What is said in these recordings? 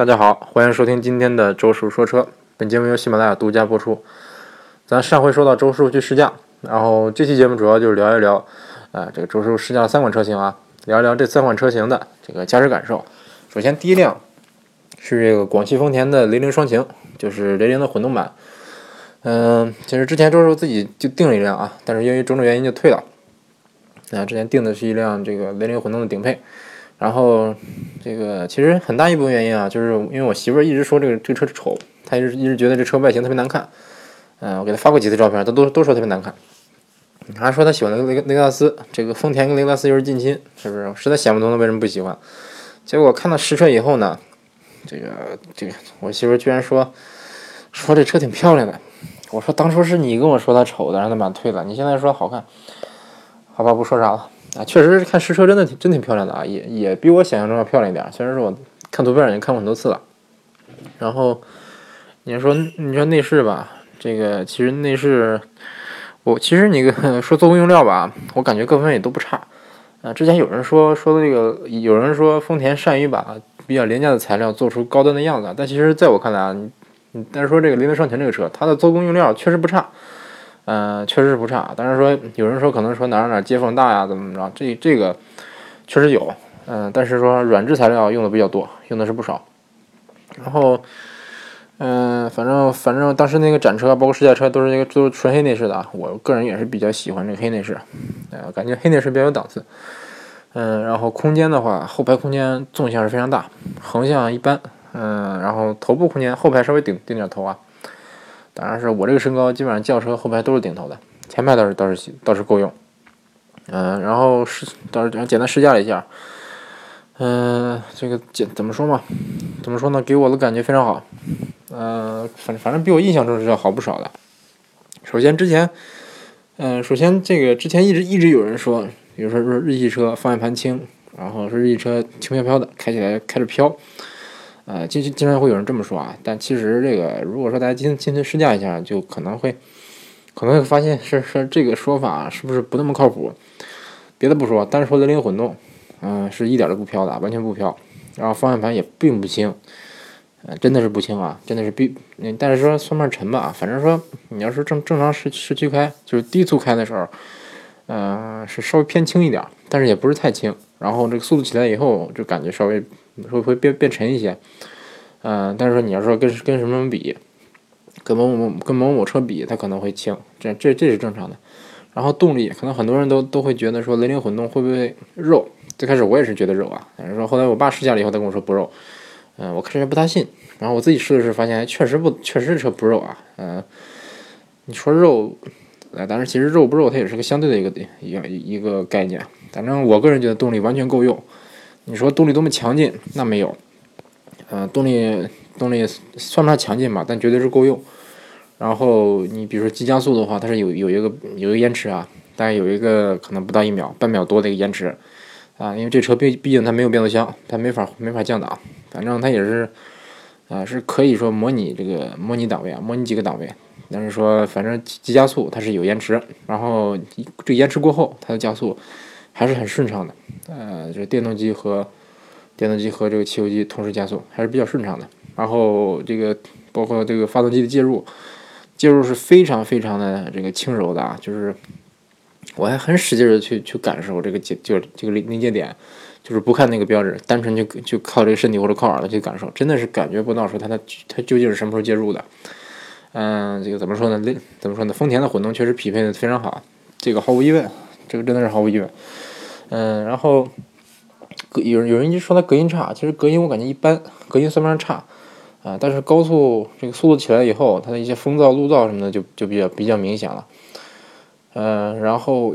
大家好，欢迎收听今天的周叔说车。本节目由喜马拉雅独家播出。咱上回说到周叔去试驾，然后这期节目主要就是聊一聊，啊，这个周叔试驾了三款车型啊，聊一聊这三款车型的这个驾驶感受。首先第一辆是这个广汽丰田的雷凌双擎，就是雷凌的混动版。嗯，其实之前周叔自己就订了一辆啊，但是因为种种原因就退了。啊，之前订的是一辆这个雷凌混动的顶配。然后，这个其实很大一部分原因啊，就是因为我媳妇儿一直说这个这个车丑，她一直一直觉得这车外形特别难看。嗯，我给她发过几次照片，她都都说特别难看。还说她喜欢雷雷雷克萨斯，这个丰田跟雷克萨斯又是近亲，是不是？实在想不通她为什么不喜欢。结果看到实车以后呢，这个这个我媳妇儿居然说说这车挺漂亮的。我说当初是你跟我说它丑的，让她把它退了，你现在说好看，好吧，不说啥了。啊，确实是看实车真的挺真挺漂亮的啊，也也比我想象中要漂亮一点。虽然说我看图片已经看过很多次了，然后你说你说内饰吧，这个其实内饰我其实你说做工用料吧，我感觉各方面也都不差。啊，之前有人说说的这个，有人说丰田善于把比较廉价的材料做出高端的样子，但其实在我看来啊，你但是说这个雷凌双擎这个车，它的做工用料确实不差。嗯，确实是不差，但是说有人说可能说哪哪接缝大呀，怎么怎么着，这这个确实有，嗯，但是说软质材料用的比较多，用的是不少。然后，嗯，反正反正当时那个展车包括试驾车都是那个都是纯黑内饰的，我个人也是比较喜欢这个黑内饰，呃，感觉黑内饰比较有档次。嗯，然后空间的话，后排空间纵向是非常大，横向一般，嗯，然后头部空间后排稍微顶顶点头啊。当然是我这个身高，基本上轿车后排都是顶头的，前排倒是倒是倒是够用。嗯，然后试倒是简单试驾了一下，嗯，这个简怎么说嘛？怎么说呢？给我的感觉非常好。嗯，反正反正比我印象中是要好不少的。首先之前，嗯，首先这个之前一直一直有人说，比如说说日系车方向盘轻，然后说日系车轻飘飘的，开起来开着飘。呃，经经常会有人这么说啊，但其实这个，如果说大家今今天试驾一下，就可能会可能会发现是是这个说法是不是不那么靠谱？别的不说，单说雷凌混动，嗯，是一点都不飘的，完全不飘。然后方向盘也并不轻，呃，真的是不轻啊，真的是比，但是说算不上沉吧，反正说你要是正正常市市区开，就是低速开的时候，嗯，是稍微偏轻一点，但是也不是太轻。然后这个速度起来以后，就感觉稍微。会会变变沉一些？嗯，但是说你要说跟跟什么什么比，跟某某跟某某车比，它可能会轻，这这这是正常的。然后动力，可能很多人都都会觉得说雷凌混动会不会肉？最开始我也是觉得肉啊，但是说后来我爸试驾了以后，他跟我说不肉。嗯，我开始不大信，然后我自己试了试，发现确实不，确实车不肉啊。嗯，你说肉，呃，但是其实肉不肉，它也是个相对的一个一样一个概念。反正我个人觉得动力完全够用。你说动力多么强劲？那没有，呃，动力动力算不上强劲吧，但绝对是够用。然后你比如说急加速的话，它是有有一个有一个延迟啊，大概有一个可能不到一秒，半秒多的一个延迟啊，因为这车毕毕竟它没有变速箱，它没法没法降档，反正它也是啊，是可以说模拟这个模拟档位啊，模拟几个档位。但是说反正急加速它是有延迟，然后这延迟过后它的加速。还是很顺畅的，呃，就是电动机和电动机和这个汽油机同时加速还是比较顺畅的。然后这个包括这个发动机的介入，介入是非常非常的这个轻柔的啊，就是我还很使劲的去去感受这个节就是这个临临界点，就是不看那个标志，单纯就就靠这个身体或者靠耳朵去感受，真的是感觉不到说它它它究竟是什么时候介入的。嗯，这个怎么说呢？那怎么说呢？丰田的混动确实匹配的非常好，这个毫无疑问，这个真的是毫无疑问。嗯，然后隔有有人就说它隔音差，其实隔音我感觉一般，隔音算不上差啊。但是高速这个速度起来以后，它的一些风噪、路噪什么的就就比较比较明显了。嗯，然后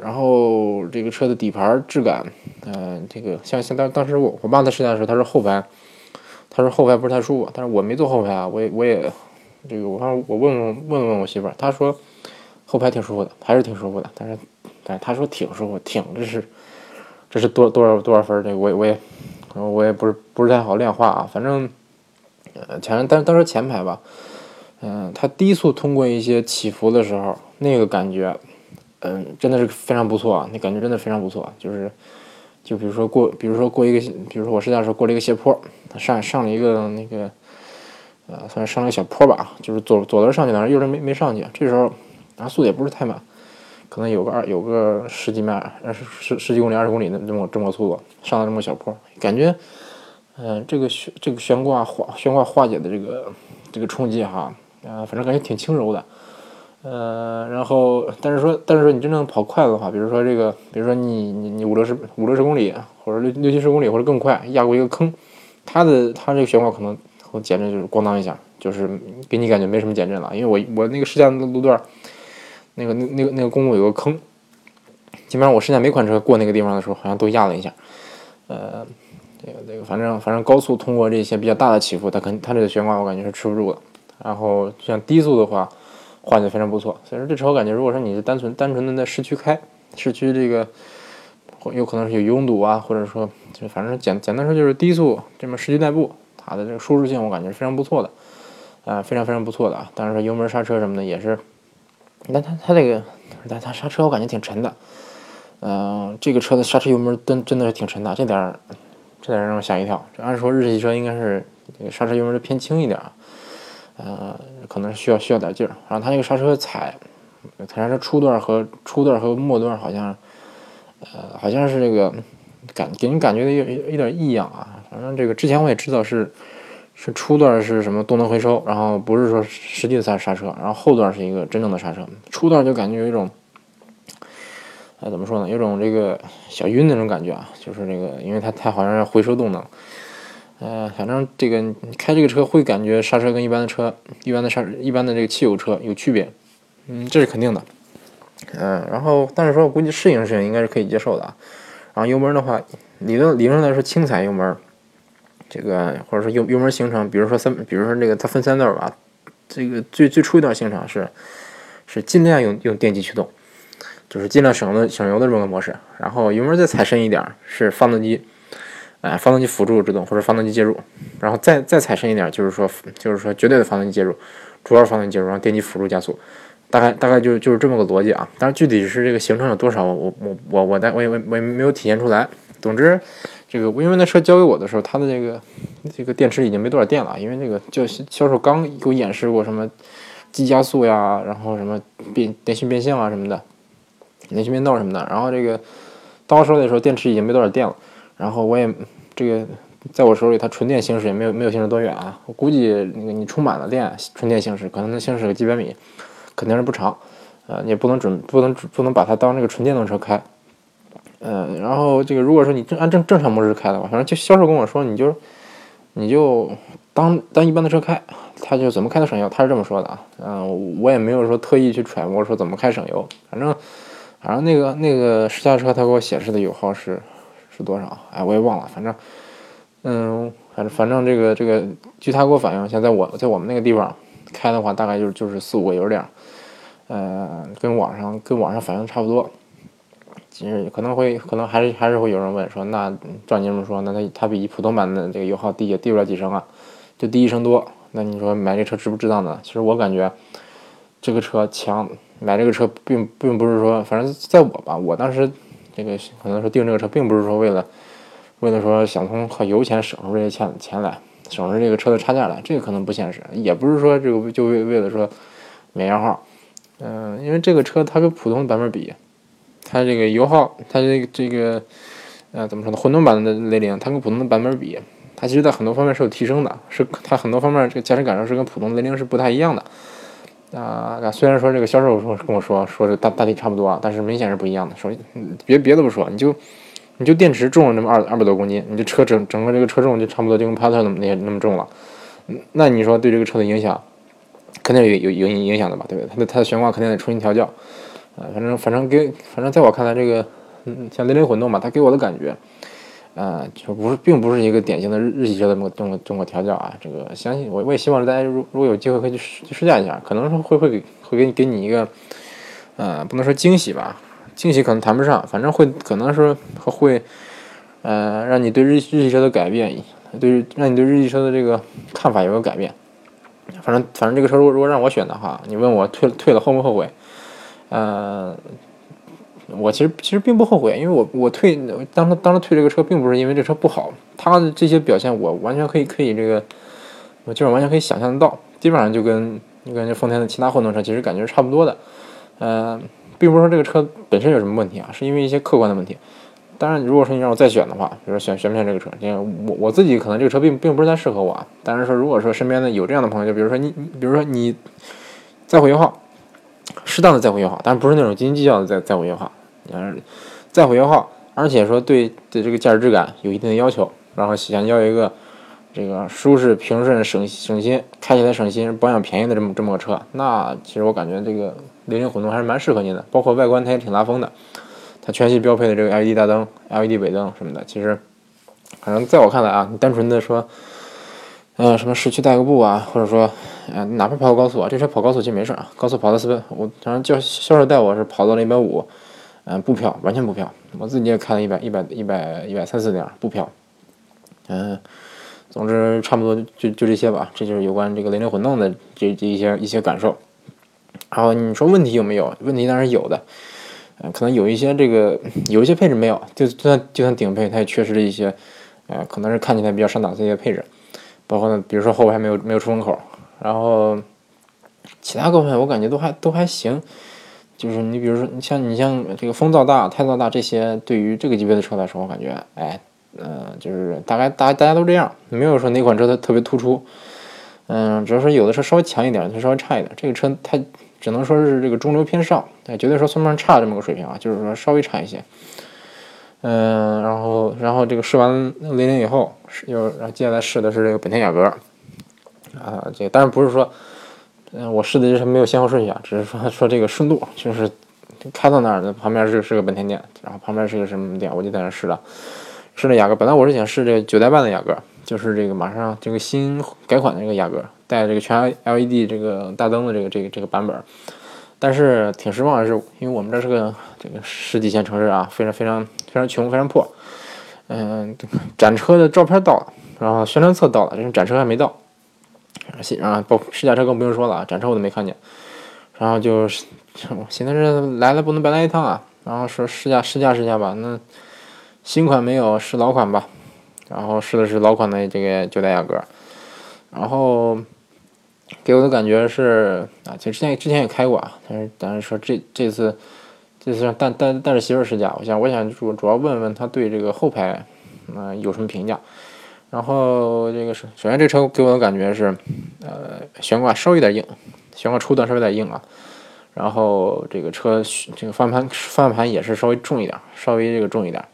然后这个车的底盘质感，嗯，这个像像当当时我我爸在试驾的时候，他说后排，他说后排不是太舒服，但是我没坐后排啊，我也我也这个我看我问问问问我媳妇儿，她说后排挺舒服的，还是挺舒服的，但是。但他说挺舒服，挺这是，这是多多少多少分这个我也我也，我也不是不是太好量化啊。反正，呃前但当时前排吧，嗯，他低速通过一些起伏的时候，那个感觉，嗯，真的是非常不错啊。那感觉真的非常不错，就是就比如说过，比如说过一个，比如说我试驾时候过了一个斜坡，上上了一个那个，呃，算是上了一个小坡吧，就是左左轮上去了，右轮没没上去，这时候，然后速度也不是太慢，可能有个二有个十几迈，二十十十几公里、二十公里的这么这么速度，上了这么小坡，感觉，嗯，这个悬这个悬挂化悬挂化解的这个这个冲击哈，呃，反正感觉挺轻柔的。呃，然后，但是说，但是说你真正跑快的话，比如说这个，比如说你你你五六十五六十公里，或者六六七十公里，或者更快，压过一个坑，它的它这个悬挂可能我减震就是咣当一下，就是给你感觉没什么减震了。因为我我那个试驾的路段，那个那那个那个公路有个坑，基本上我试驾每款车过那个地方的时候，好像都压了一下。呃，这个这个，反正反正高速通过这些比较大的起伏，它肯它这个悬挂我感觉是吃不住的。然后像低速的话。化解非常不错，所以说这车我感觉，如果说你是单纯单纯的在市区开，市区这个，有可能是有拥堵啊，或者说就反正简简单说就是低速这么市区代步，它的这个舒适性我感觉是非常不错的，啊，非常非常不错的啊。当然说油门刹车什么的也是，但它它这个，但它刹车我感觉挺沉的，嗯，这个车的刹车油门真真的是挺沉的，这点儿这点儿让我吓一跳。这按说日系车应该是刹车油门偏轻一点。呃，可能需要需要点劲儿，然后它那个刹车踩，踩刹车初段和初段和末段好像，呃，好像是这个感给人感觉有有点异样啊。反正这个之前我也知道是是初段是什么动能回收，然后不是说实际的刹刹车，然后后段是一个真正的刹车。初段就感觉有一种，哎，怎么说呢？有种这个小晕那种感觉啊，就是这个，因为它它好像要回收动能。呃，反正这个开这个车会感觉刹车跟一般的车、一般的刹、一般的这个汽油车有区别，嗯，这是肯定的。嗯，然后但是说我估计适应适应应该是可以接受的啊。然后油门的话，理论理论来说轻踩油门，这个或者说油油门行程，比如说三，比如说这个它分三段吧，这个最最初一段行程是是尽量用用电机驱动，就是尽量省的省油的这么个模式。然后油门再踩深一点是发动机。哎，发动机辅助制动或者发动机介入，然后再再踩深一点，就是说就是说绝对的发动机介入，主要发动机介入，然后电机辅助加速，大概大概就就是这么个逻辑啊。但是具体是这个行程有多少，我我我我我我也我也没有体现出来。总之，这个因为那车交给我的时候，它的这个这个电池已经没多少电了，因为那个就销售刚给我演示过什么急加速呀，然后什么变电讯变相啊什么的，连续变道什么的，然后这个到手的时候电池已经没多少电了。然后我也这个在我手里，它纯电行驶也没有没有行驶多远啊。我估计那个你充满了电，纯电行驶可能能行驶个几百米，肯定是不长。呃，也不能准不能不能把它当那个纯电动车开。嗯，然后这个如果说你正按正正常模式开的话，反正就销售跟我说，你就你就当当一般的车开，他就怎么开都省油，他是这么说的啊。嗯，我也没有说特意去揣摩说怎么开省油，反正反正那个那个试驾车他给我显示的油耗是。是多少？哎，我也忘了。反正，嗯，反正反正这个这个，据他给我反映，现在我在我们那个地方开的话，大概就是就是四五个油量，呃，跟网上跟网上反映差不多。其实可能会可能还是还是会有人问说，那照你这么说，那它它比普通版的这个油耗低也低不了几升啊，就低一升多。那你说买这车值不值当呢？其实我感觉这个车强，买这个车并并不是说，反正在我吧，我当时。这个可能说订这个车，并不是说为了，为了说想从靠油钱省出这些钱钱来，省出这个车的差价来，这个可能不现实。也不是说这个就为为了说免油耗，嗯，因为这个车它跟普通版本比，它这个油耗，它这个这个，呃，怎么说呢？混动版的雷凌，它跟普通的版本比，它其实在很多方面是有提升的，是它很多方面这个驾驶感受是跟普通雷凌是不太一样的。啊，虽然说这个销售说跟我说说这大大体差不多啊，但是明显是不一样的。首先，别别的不说，你就你就电池重了那么二二百多公斤，你这车整整个这个车重就差不多就跟帕特那么那那么重了。那你说对这个车的影响，肯定有有有影响的吧？对不对？它的它的悬挂肯定得重新调教。啊，反正反正给反正在我看来，这个嗯像雷凌混动吧，它给我的感觉。呃，就不是，并不是一个典型的日日系车的这么这么这么调教啊。这个相信我，我也希望大家如如果有机会可以去试去试驾一下，可能说会会给会给你给你一个，呃，不能说惊喜吧，惊喜可能谈不上，反正会可能说会，呃，让你对日日系车的改变，对让你对日系车的这个看法有个改变。反正反正这个车如果如果让我选的话，你问我退退了后不后悔？呃，我其实其实并不后悔，因为我我退当时当时退这个车，并不是因为这车不好，它的这些表现我完全可以可以这个，我就是完全可以想象得到，基本上就跟就跟丰田的其他混动车其实感觉是差不多的，呃，并不是说这个车本身有什么问题啊，是因为一些客观的问题。当然，如果说你让我再选的话，比如说选选不选这个车，因为我我自己可能这个车并并不是太适合我啊。但是说，如果说身边的有这样的朋友，就比如说你，比如说你再回油耗，适当的在乎油耗，但不是那种斤斤计较的在在乎油耗，嗯，在乎油耗，而且说对对这个驾驶质感有一定的要求，然后想要一个这个舒适、平顺、省省心、开起来省心、保养便宜的这么这么个车，那其实我感觉这个零零混动还是蛮适合您的，包括外观它也挺拉风的。它全系标配的这个 LED 大灯、LED 尾灯什么的，其实，反正在我看来啊，你单纯的说，呃，什么市区代个步啊，或者说，呃，哪怕跑高速啊，这车跑高速其实没事啊，高速跑到四百，我反正叫销售带我是跑到了一百五，嗯，不飘，完全不飘，我自己也开了一百、一百、一百、一百三四点，不飘，嗯，总之差不多就就这些吧，这就是有关这个雷凌混动的这这一些一些感受。然后你说问题有没有？问题当然有的。呃，可能有一些这个有一些配置没有，就就算就算顶配，它也缺失了一些，呃，可能是看起来比较上档次一些配置，包括呢，比如说后排没有没有出风口，然后其他各方面我感觉都还都还行，就是你比如说你像你像这个风噪大、胎噪大这些，对于这个级别的车来说，我感觉哎，呃，就是大概大大家都这样，没有说哪款车它特别突出，嗯，只要说有的车稍微强一点，它稍微差一点，这个车它。只能说是这个中流偏上，哎，绝对说算不上差这么个水平啊，就是说稍微差一些。嗯，然后，然后这个试完雷凌以后，试又然后接下来试的是这个本田雅阁，啊，这个当然不是说，嗯，我试的就是没有先后顺序啊，只是说说这个顺路，就是开到那儿的旁边是是个本田店，然后旁边是个什么店，我就在那试了，试了雅阁。本来我是想试这个九代半的雅阁，就是这个马上这个新改款的这个雅阁。带这个全 LED 这个大灯的这个这个这个版本，但是挺失望的是，因为我们这是个这个十几线城市啊，非常非常非常穷，非常破。嗯，展车的照片到了，然后宣传册到了，但是展车还没到。然后不试驾车更不用说了，展车我都没看见。然后就是现在是来了不能白来一趟啊，然后说试驾试驾试驾吧，那新款没有试老款吧，然后试的是老款的这个九代雅阁，然后。给我的感觉是啊，其实之前之前也开过啊，但是但是说这这次这次让带带带着媳妇试驾，我想我想主主要问问他对这个后排嗯有什么评价。然后这个是首先这车给我的感觉是呃悬挂稍微有点硬，悬挂初段稍微有点硬啊。然后这个车这个方向盘方向盘也是稍微重一点，稍微这个重一点。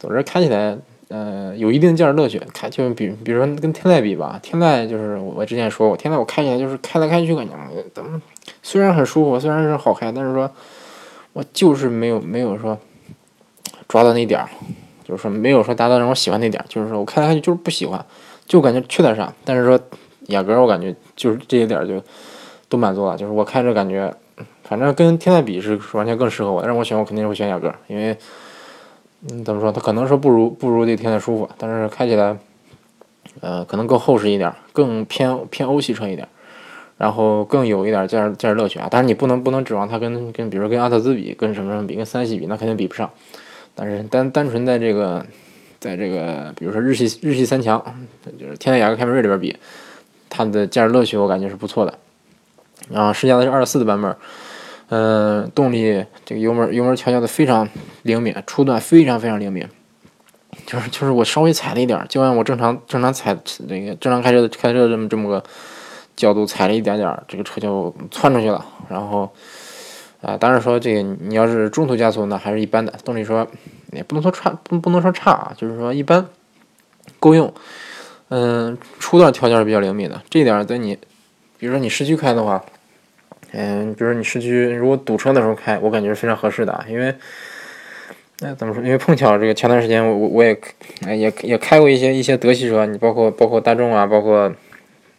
总之开起来。呃，有一定驾驶乐趣，开就比比如说跟天籁比吧，天籁就是我之前说过，天籁我开起来就是开来开去感觉怎么虽然很舒服，虽然是好开，但是说我就是没有没有说抓到那点儿，就是说没有说达到让我喜欢那点儿，就是说我开来看就是不喜欢，就感觉缺点啥。但是说雅阁我感觉就是这些点就都满足了，就是我开着感觉，反正跟天籁比是完全更适合我，但是我选我肯定会选雅阁，因为。嗯，怎么说？它可能说不如不如这天籁舒服，但是开起来，呃，可能更厚实一点，更偏偏欧系车一点，然后更有一点驾驶驾驶乐趣啊。但是你不能不能指望它跟跟比如说跟阿特兹比，跟什么什么比，跟三系比，那肯定比不上。但是单单纯在这个，在这个比如说日系日系三强，就是天籁雅阁凯美瑞里边比，它的驾驶乐趣我感觉是不错的。然后试驾的是二四的版本。嗯，动力这个油门油门调教的非常灵敏，初段非常非常灵敏，就是就是我稍微踩了一点，就按我正常正常踩那个正常开车开车这么这么个角度踩了一点点，这个车就窜出去了。然后啊，当然说这个你要是中途加速，那还是一般的动力说也不能说差不不能说差啊，就是说一般够用。嗯，初段调教是比较灵敏的，这一点在你比如说你市区开的话。嗯，比如说你市区如果堵车的时候开，我感觉是非常合适的，因为，那怎么说？因为碰巧这个前段时间我我我也，哎也也开过一些一些德系车，你包括包括大众啊，包括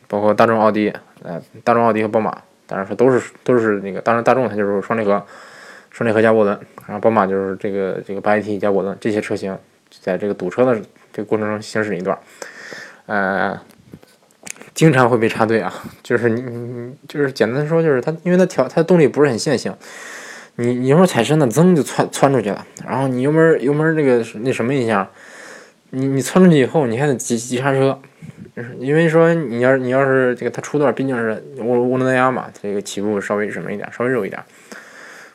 包括大众奥迪，呃，大众奥迪和宝马，当然说都是都是那个，当然大众它就是双离合，双离合加涡轮，然后宝马就是这个这个八 AT 加涡轮，这些车型在这个堵车的这个过程中行驶一段，呃。经常会被插队啊，就是你你就是简单说，就是它，因为它调它的动力不是很线性，你你油门踩深了，噌就窜窜出去了。然后你油门油门这个那什么一下，你你窜出去以后，你还得急急刹车，因为说你要你要是这个它出段毕竟是涡涡轮增压嘛，这个起步稍微什么一点，稍微肉一点。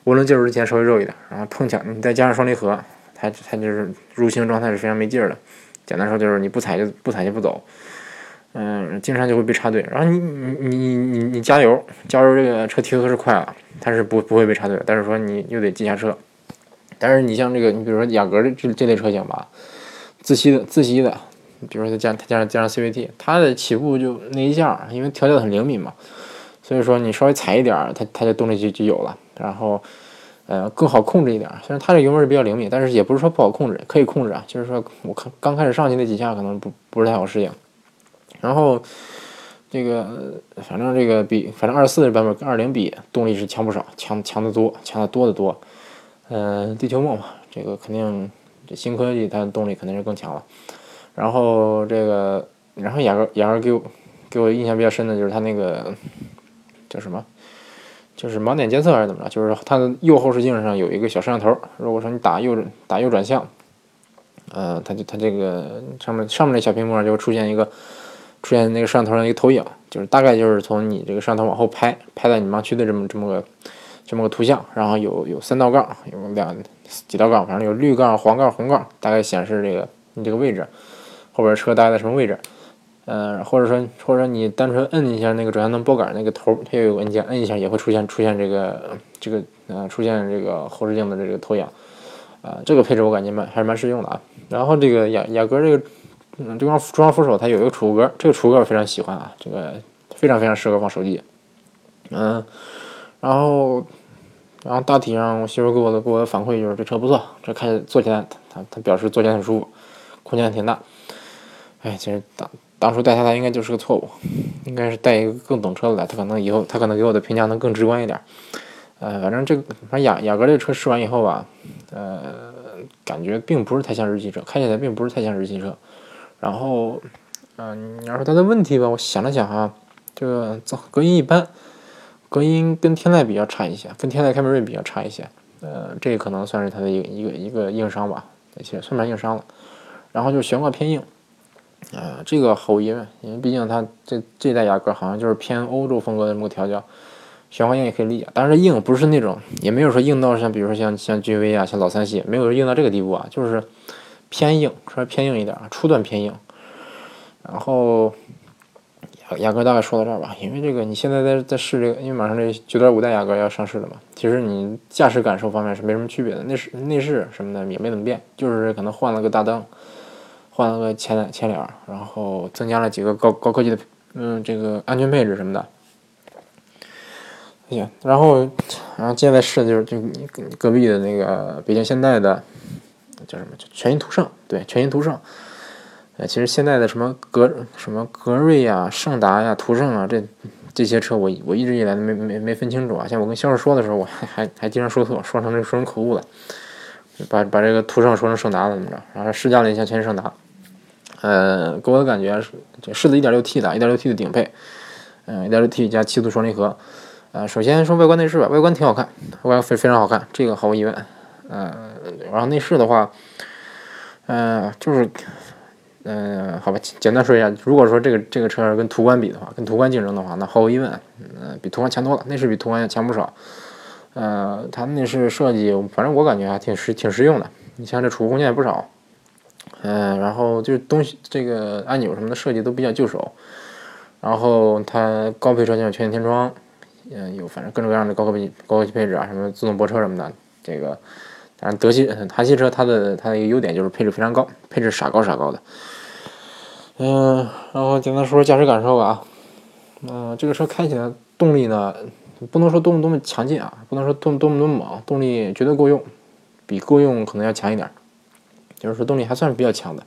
涡轮介入之前稍微肉一点，然后碰巧你再加上双离合，它它就是入行状态是非常没劲儿的。简单说就是你不踩就不踩就不走。嗯，经常就会被插队，然后你你你你你加油，加油这个车提速是快了，它是不不会被插队，但是说你又得进下车。但是你像这个，你比如说雅阁这这类车型吧，自吸的自吸的，比如说再加它加上加上 CVT，它的起步就那一下，因为调教很灵敏嘛，所以说你稍微踩一点，它它的动力就就有了，然后呃更好控制一点。虽然它这油门是比较灵敏，但是也不是说不好控制，可以控制啊。就是说我看刚开始上去那几下可能不不是太好适应。然后，这个反正这个比反正二四的版本跟二零比动力是强不少，强强得多，强得多得多。嗯，地球梦嘛，这个肯定这新科技它的动力肯定是更强了。然后这个，然后雅阁雅阁给我给我印象比较深的就是它那个叫什么，就是盲点监测还是怎么着？就是它的右后视镜上有一个小摄像头，如果说你打右打右转向，呃，它就它这个上面上面那小屏幕上就会出现一个。出现那个摄像头上一个投影，就是大概就是从你这个摄像头往后拍，拍在你盲区的这么这么个这么个图像，然后有有三道杠，有两几道杠，反正有绿杠、黄杠、红杠，大概显示这个你这个位置，后边车大概在什么位置，呃，或者说或者说你单纯摁一下那个转向灯拨杆那个头，它也有个按键，摁一下也会出现出现这个这个呃出现这个后视镜的这个投影，啊，这个配置我感觉蛮还是蛮实用的啊。然后这个雅雅阁这个。嗯，这块中央扶手它有一个储物格，这个储物格我非常喜欢啊，这个非常非常适合放手机。嗯，然后，然后大体上我媳妇给我的给我的反馈就是这车不错，这开坐起来，他他表示坐起来很舒服，空间挺大。哎，其实当当初带他来应该就是个错误，应该是带一个更懂车的来，他可能以后他可能给我的评价能更直观一点。呃，反正这个反正雅雅阁这个车试完以后吧，呃，感觉并不是太像日系车，开起来并不是太像日系车。然后，嗯，你要说它的问题吧，我想了想哈，这个隔音一般，隔音跟天籁比较差一些，跟天籁、凯美瑞比较差一些，呃，这个可能算是它的一个一个一个硬伤吧，而且算不上硬伤了。然后就是悬挂偏硬，呃，这个毫无疑问，因为毕竟它这这代雅阁好像就是偏欧洲风格的这么调教，悬挂硬也可以理解。但是硬不是那种，也没有说硬到像比如说像像君威啊，像老三系，没有硬到这个地步啊，就是。偏硬，稍微偏硬一点，初段偏硬。然后雅雅阁大概说到这儿吧，因为这个你现在在在试这个，因为马上这九点五代雅阁要上市了嘛，其实你驾驶感受方面是没什么区别的，内饰内饰什么的也没怎么变，就是可能换了个大灯，换了个前前脸，然后增加了几个高高科技的嗯这个安全配置什么的。行，然后然后接下来试的就是就你隔壁的那个北京现代的。叫什么？全新途胜，对，全新途胜。呃，其实现在的什么格什么格瑞呀、胜达呀、途胜啊，这这些车我我一直以来都没没没分清楚啊。像我跟销售说的时候，我还还还经常说错，说成这说成口误了，把把这个途胜说成胜达了怎么着？然后试驾了一下全新胜达，呃，给我的感觉是这是的 1.6T 的，1.6T 的顶配，嗯，1.6T 加七速双离合。呃，首先说外观内饰吧，外观挺好看，外观非非常好看，这个毫无疑问。嗯，然后内饰的话，嗯，就是，嗯，好吧，简单说一下，如果说这个这个车跟途观比的话，跟途观竞争的话，那毫无疑问，嗯，比途观强多了，内饰比途观要强不少。呃，它内饰设计，反正我感觉还挺实挺实用的。你像这储物空间也不少，嗯，然后就是东西这个按钮什么的设计都比较旧手。然后它高配车型有全景天窗，嗯，有反正各种各样的高科技高科技配置啊，什么自动泊车什么的，这个。当然，德系、韩系车它的它的一个优点就是配置非常高，配置傻高傻高的。嗯，然后简单说说驾驶感受吧。嗯，这个车开起来动力呢，不能说多么多么强劲啊，不能说多么多么多么猛，动力绝对够用，比够用可能要强一点。就是说动力还算是比较强的。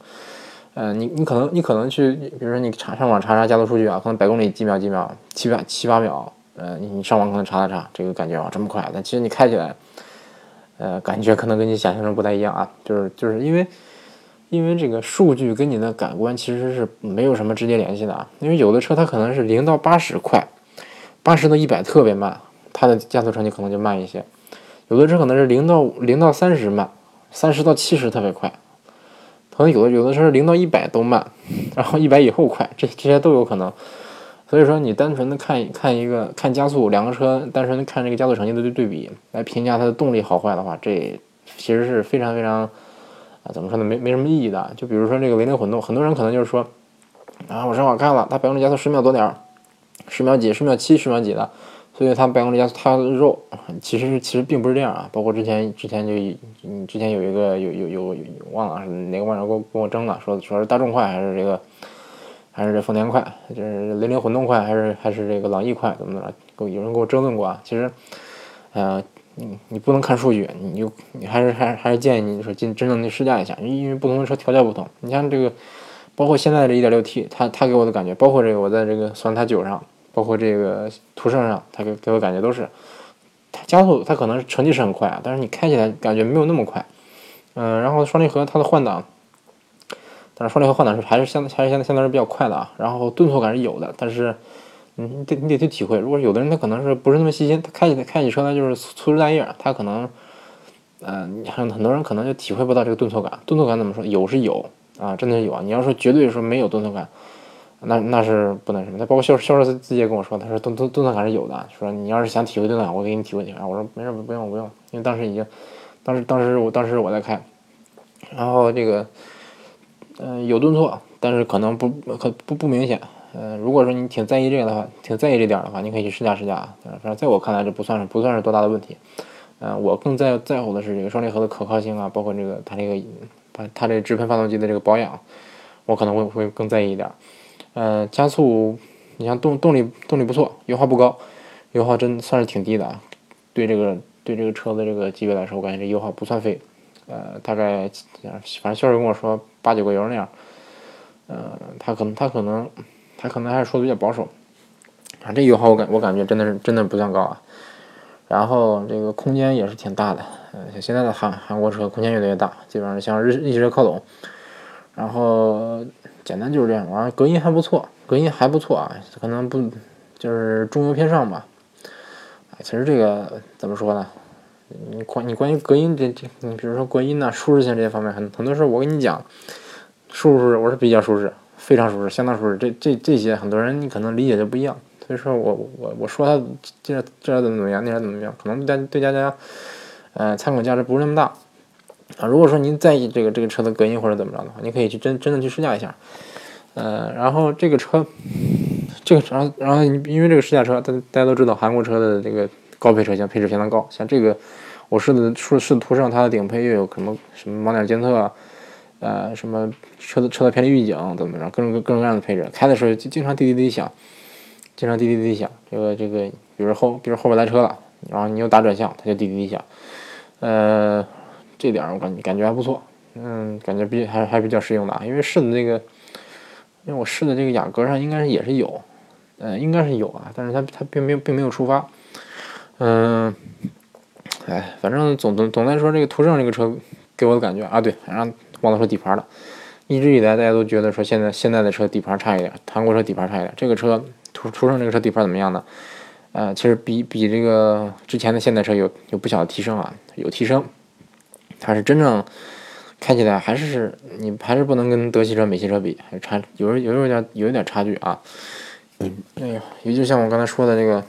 嗯，你你可能你可能去，比如说你查上网查查加速数据啊，可能百公里几秒几秒，七八七八秒。呃，你上网可能查查查，这个感觉啊这么快，但其实你开起来。呃，感觉可能跟你想象中不太一样啊，就是就是因为，因为这个数据跟你的感官其实是没有什么直接联系的啊。因为有的车它可能是零到八十快，八十到一百特别慢，它的加速成绩可能就慢一些；有的车可能是零到零到三十慢，三十到七十特别快，可能有的有的车零到一百都慢，然后一百以后快，这这些都有可能。所以说，你单纯的看看一个看加速，两个车单纯的看这个加速成绩的对对比来评价它的动力好坏的话，这其实是非常非常啊，怎么说呢？没没什么意义的。就比如说这个雷凌混动，很多人可能就是说啊，我上网看了，它百公里加速十秒多点儿，十秒几、十秒七、十秒几的。所以它百公里加速它的肉，其实其实并不是这样啊。包括之前之前就嗯之前有一个有有有忘了哪个网友跟我跟我争了，说说是大众快还是这个还是这丰田快，就是雷凌混动快还是还是这个朗逸快怎么怎么着？有人跟我争论过啊。其实，呃，你你不能看数据，你就你还是还是还是建议你说进真正的试驾一下，因为不同的车调教不同。你像这个，包括现在的这一点六 T，它它给我的感觉，包括这个我在这个索纳塔九上。包括这个途胜上，它给给我感觉都是，它加速它可能成绩是很快啊，但是你开起来感觉没有那么快，嗯，然后双离合它的换挡，但是双离合换挡是还是相还是相对相当是比较快的啊，然后顿挫感是有的，但是，你得你得去体会，如果有的人他可能是不是那么细心，他开起来开起车来就是粗枝大叶，他可能，嗯，很很多人可能就体会不到这个顿挫感，顿挫感怎么说有是有啊，真的是有啊，你要说绝对说没有顿挫感。那那是不能什么，他包括销销售自己也跟我说，他说动动动作感是有的，说你要是想体会动作感，我给你体会体会。我说没事，不用不用，因为当时已经，当时当时我当时我在开，然后这个，嗯，有顿挫，但是可能不可不不明显。嗯，如果说你挺在意这个的话，挺在意这点的话，你可以去试驾试驾。反正在我看来，这不算是不算是多大的问题。嗯，我更在在乎的是这个双离合的可靠性啊，包括这个它这个它它这直喷发动机的这个保养，我可能会会更在意一点。呃，加速，你像动动力动力不错，油耗不高，油耗真算是挺低的啊。对这个对这个车的这个级别来说，我感觉这油耗不算费。呃，大概反正销售跟我说八九个油那样。呃，他可能他可能他可能还是说的比较保守。啊，这油耗我感我感觉真的是真的不算高啊。然后这个空间也是挺大的，呃，现在的韩韩国车空间越来越大，基本上向日日系车靠拢。然后。简单就是这样，完了隔音还不错，隔音还不错啊，可能不就是中游偏上吧。其实这个怎么说呢？你关你关于隔音这这，你比如说隔音呐、舒适性这些方面，很很多时候我跟你讲，舒不舒适，我是比较舒适，非常舒适，相当舒适。这这这些很多人你可能理解就不一样，所以说我我我说他这这怎么怎么样，那怎么怎么样，可能对对大家呃参考价值不是那么大。啊，如果说您在意这个这个车的隔音或者怎么着的话，你可以去真真的去试驾一下。呃，然后这个车，这个然后然后因为这个试驾车，大大家都知道韩国车的这个高配车型配置相当高，像这个我试的试试图上它的顶配又有什么什么盲点监测，呃，什么车的车的偏离预警怎么着，各种各各种各样的配置，开的时候就经常滴滴滴响，经常滴滴滴响。这个这个，比如后比如后边来车了，然后你又打转向，它就滴滴滴响，呃。这点我感觉感觉还不错，嗯，感觉比还还比较实用的，因为试的那个，因为我试的这个雅阁上应该是也是有，嗯，应该是有啊，但是它它并没有并没有触发，嗯，哎，反正总总总的来说，这个途胜这个车给我的感觉啊，对，然后忘了说底盘了，一直以来大家都觉得说现在现在的车底盘差一点，韩国车底盘差一点，这个车途途胜这个车底盘怎么样呢？呃，其实比比这个之前的现代车有有不小的提升啊，有提升。它是真正开起来还是你还是不能跟德系车、美系车比，还差有有有点有一点差距啊。嗯，哎呀，也就像我刚才说的这个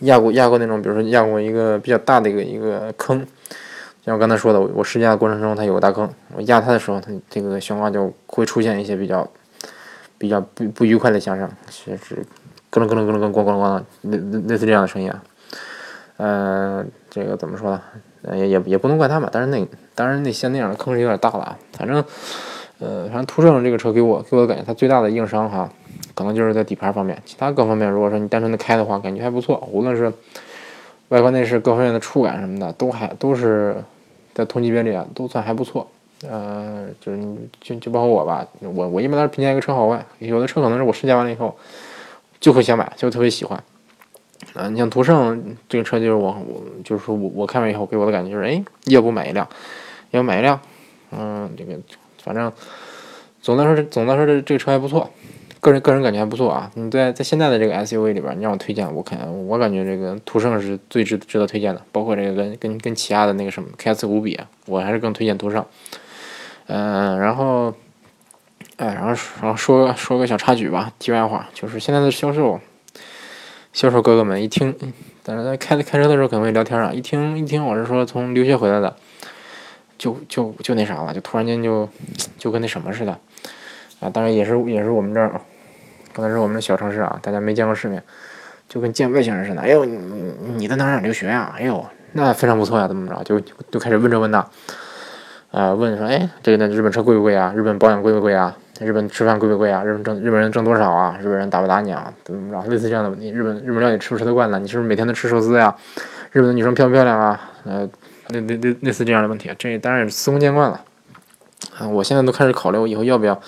压过压过那种，比如说压过一个比较大的一个一个坑，像我刚才说的，我试驾的过程中它有个大坑，我压它的时候，它这个悬挂就会出现一些比较比较不不愉快的响声，就是咯楞咯楞咯楞咣咣咣的类类似这样的声音啊。嗯，这个怎么说呢？也也也不能怪他们，但是那当然那像那样的坑是有点大了啊。反正，呃，反正途胜这个车给我给我的感觉，它最大的硬伤哈，可能就是在底盘方面。其他各方面，如果说你单纯的开的话，感觉还不错。无论是外观内饰各方面的触感什么的，都还都是在同级别里啊，都算还不错。呃，就是就就包括我吧，我我一般都是评价一个车好坏。有的车可能是我试驾完了以后就会想买，就特别喜欢。啊，你像途胜这个车，就是我，我就是说我我看完以后给我的感觉就是，哎，要不买一辆，要不买一辆，嗯，这个反正总的来说，总的来说这这个车还不错，个人个人感觉还不错啊。你在在现在的这个 SUV 里边，你让我推荐，我看我感觉这个途胜是最值值得推荐的，包括这个跟跟跟起亚的那个什么 KS 五比，我还是更推荐途胜。嗯，然后，哎，然后然后说说个小插曲吧，题外话，就是现在的销售销售哥哥们一听，但是在开开车的时候可能会聊天啊，一听一听我是说从留学回来的。就就就那啥了，就突然间就就跟那什么似的，啊，当然也是也是我们这儿，可能是我们的小城市啊，大家没见过世面，就跟见外星人似的。哎呦，你你在哪哪留学呀？哎呦，那非常不错呀，怎么着？就就开始问这问那，啊，问说，哎，这个那日本车贵不贵啊？日本保养贵不贵啊？日本吃饭贵不贵啊？日本挣日本人挣多少啊？日本人打不打你啊？怎么着？类似这样的问题。日本日本料理吃不吃得惯呢？你是不是每天都吃寿司呀？日本的女生漂不漂亮啊？呃。类类类类似这样的问题，这当然也是司空见惯了啊！我现在都开始考虑，我以后要不要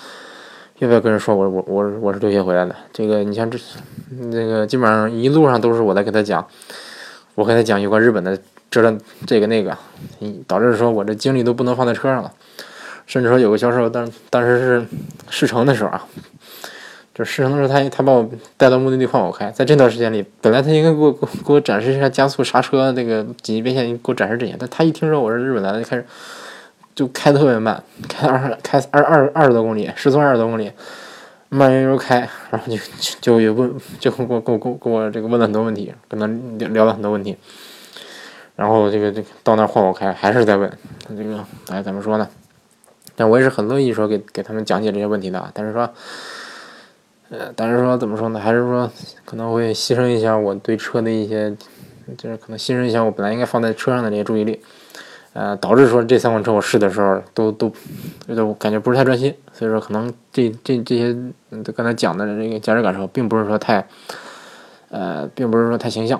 要不要跟人说，我我我我是留学回来的。这个你像这那个基本上一路上都是我在给他讲，我跟他讲有关日本的这这个那个，导致说我这精力都不能放在车上了，甚至说有个销售当当时是试乘的时候啊。就试乘的时候，他他把我带到目的地换我开，在这段时间里，本来他应该给我给我展示一下加速、刹车那个紧急变线，给我展示这些，但他一听说我是日本来的，就开始就开特别慢，开二开二二二十多公里，时速二十多公里，慢悠悠开，然后就就也问，就给我给我给我给我这个问了很多问题，跟他聊聊了很多问题，然后这个这个到那换我开，还是在问这个哎怎么说呢？但我也是很乐意说给给他们讲解这些问题的，但是说。呃，但是说怎么说呢？还是说可能会牺牲一下我对车的一些，就是可能牺牲一下我本来应该放在车上的这些注意力，呃，导致说这三款车我试的时候都都，就感觉不是太专心，所以说可能这这这些刚才讲的这个驾驶感受，并不是说太，呃，并不是说太形象，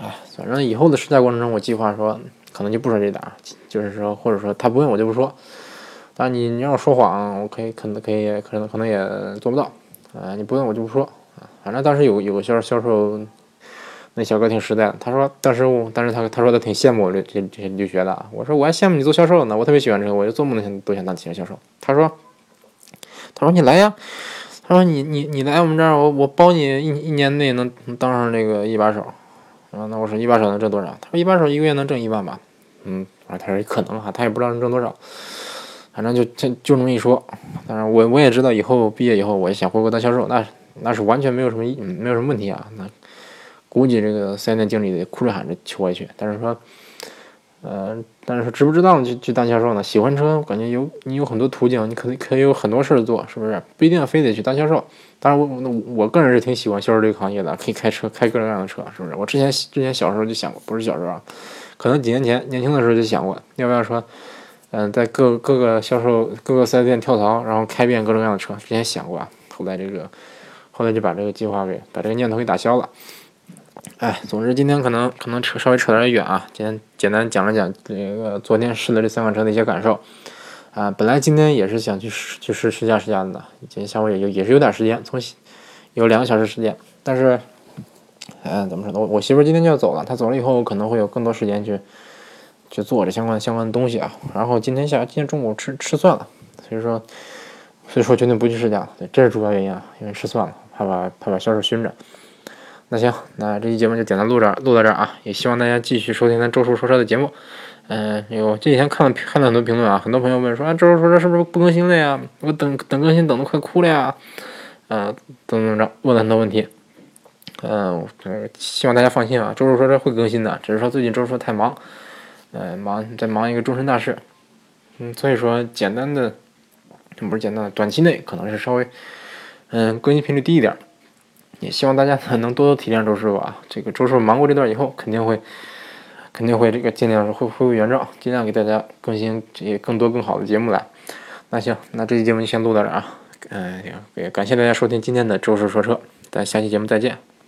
哎，反正以后的试驾过程中，我计划说可能就不说这档，就是说或者说他不问我就不说，啊你你让我说谎，我可以可能可以可能可能也做不到。啊，你不问我就不说啊。反正当时有有个销销售，那小哥挺实在的。他说当时我，但是他他说他挺羡慕我这这这些留学的。我说我还羡慕你做销售呢，我特别喜欢这个，我就做梦都想都想当汽车销售。他说，他说你来呀，他说你你你来我们这儿，我我包你一一年内能当上这个一把手。啊，那我说一把手能挣多少？他说一把手一个月能挣一万吧。嗯，啊，他说可能哈，他也不知道能挣多少。反正就就就这么一说，当然我我也知道以后毕业以后我也想回国当销售，那那是完全没有什么没有什么问题啊。那估计这个四 S 店经理得哭着喊着求我去。但是说，呃，但是说知不知道去去当销售呢？喜欢车，我感觉有你有很多途径，你可可以有很多事儿做，是不是？不一定非得去当销售。当然我我我个人是挺喜欢销售这个行业的，可以开车开各种各样的车，是不是？我之前之前小时候就想过，不是小时候啊，可能几年前年轻的时候就想过，要不要说。嗯，在各各个销售、各个四 S 店跳槽，然后开遍各种各样的车。之前想过啊，后来这个，后来就把这个计划给把这个念头给打消了。哎，总之今天可能可能扯稍微扯点远啊，今天简单讲了讲这个昨天试的这三款车的一些感受。啊，本来今天也是想去试去试试驾试驾的，今天下午也有也是有点时间，从有两个小时时间，但是，嗯，怎么说呢？我我媳妇今天就要走了，她走了以后，我可能会有更多时间去。去做这相关相关的东西啊，然后今天下今天中午吃吃蒜了，所以说所以说决定不去试驾，对，这是主要原因啊，因为吃蒜了，怕把怕把销售熏着。那行，那这期节目就简单录这儿录到这儿啊，也希望大家继续收听咱周叔说车的节目。嗯，有这几天看了看了很多评论啊，很多朋友问说啊，周叔说车是不是不更新了呀？我等等更新等的快哭了呀，嗯，怎么怎么着，问了很多问题。嗯，希望大家放心啊，周叔说车会更新的，只是说最近周叔太忙。呃，忙在忙一个终身大事，嗯，所以说简单的，不是简单的，短期内可能是稍微，嗯，更新频率低一点，也希望大家呢能多多体谅周师傅啊。这个周师傅忙过这段以后，肯定会，肯定会这个尽量是恢恢复原状，尽量给大家更新这些更多更好的节目来。那行，那这期节目就先录到这啊，嗯，也感谢大家收听今天的周师说车，咱下期节目再见。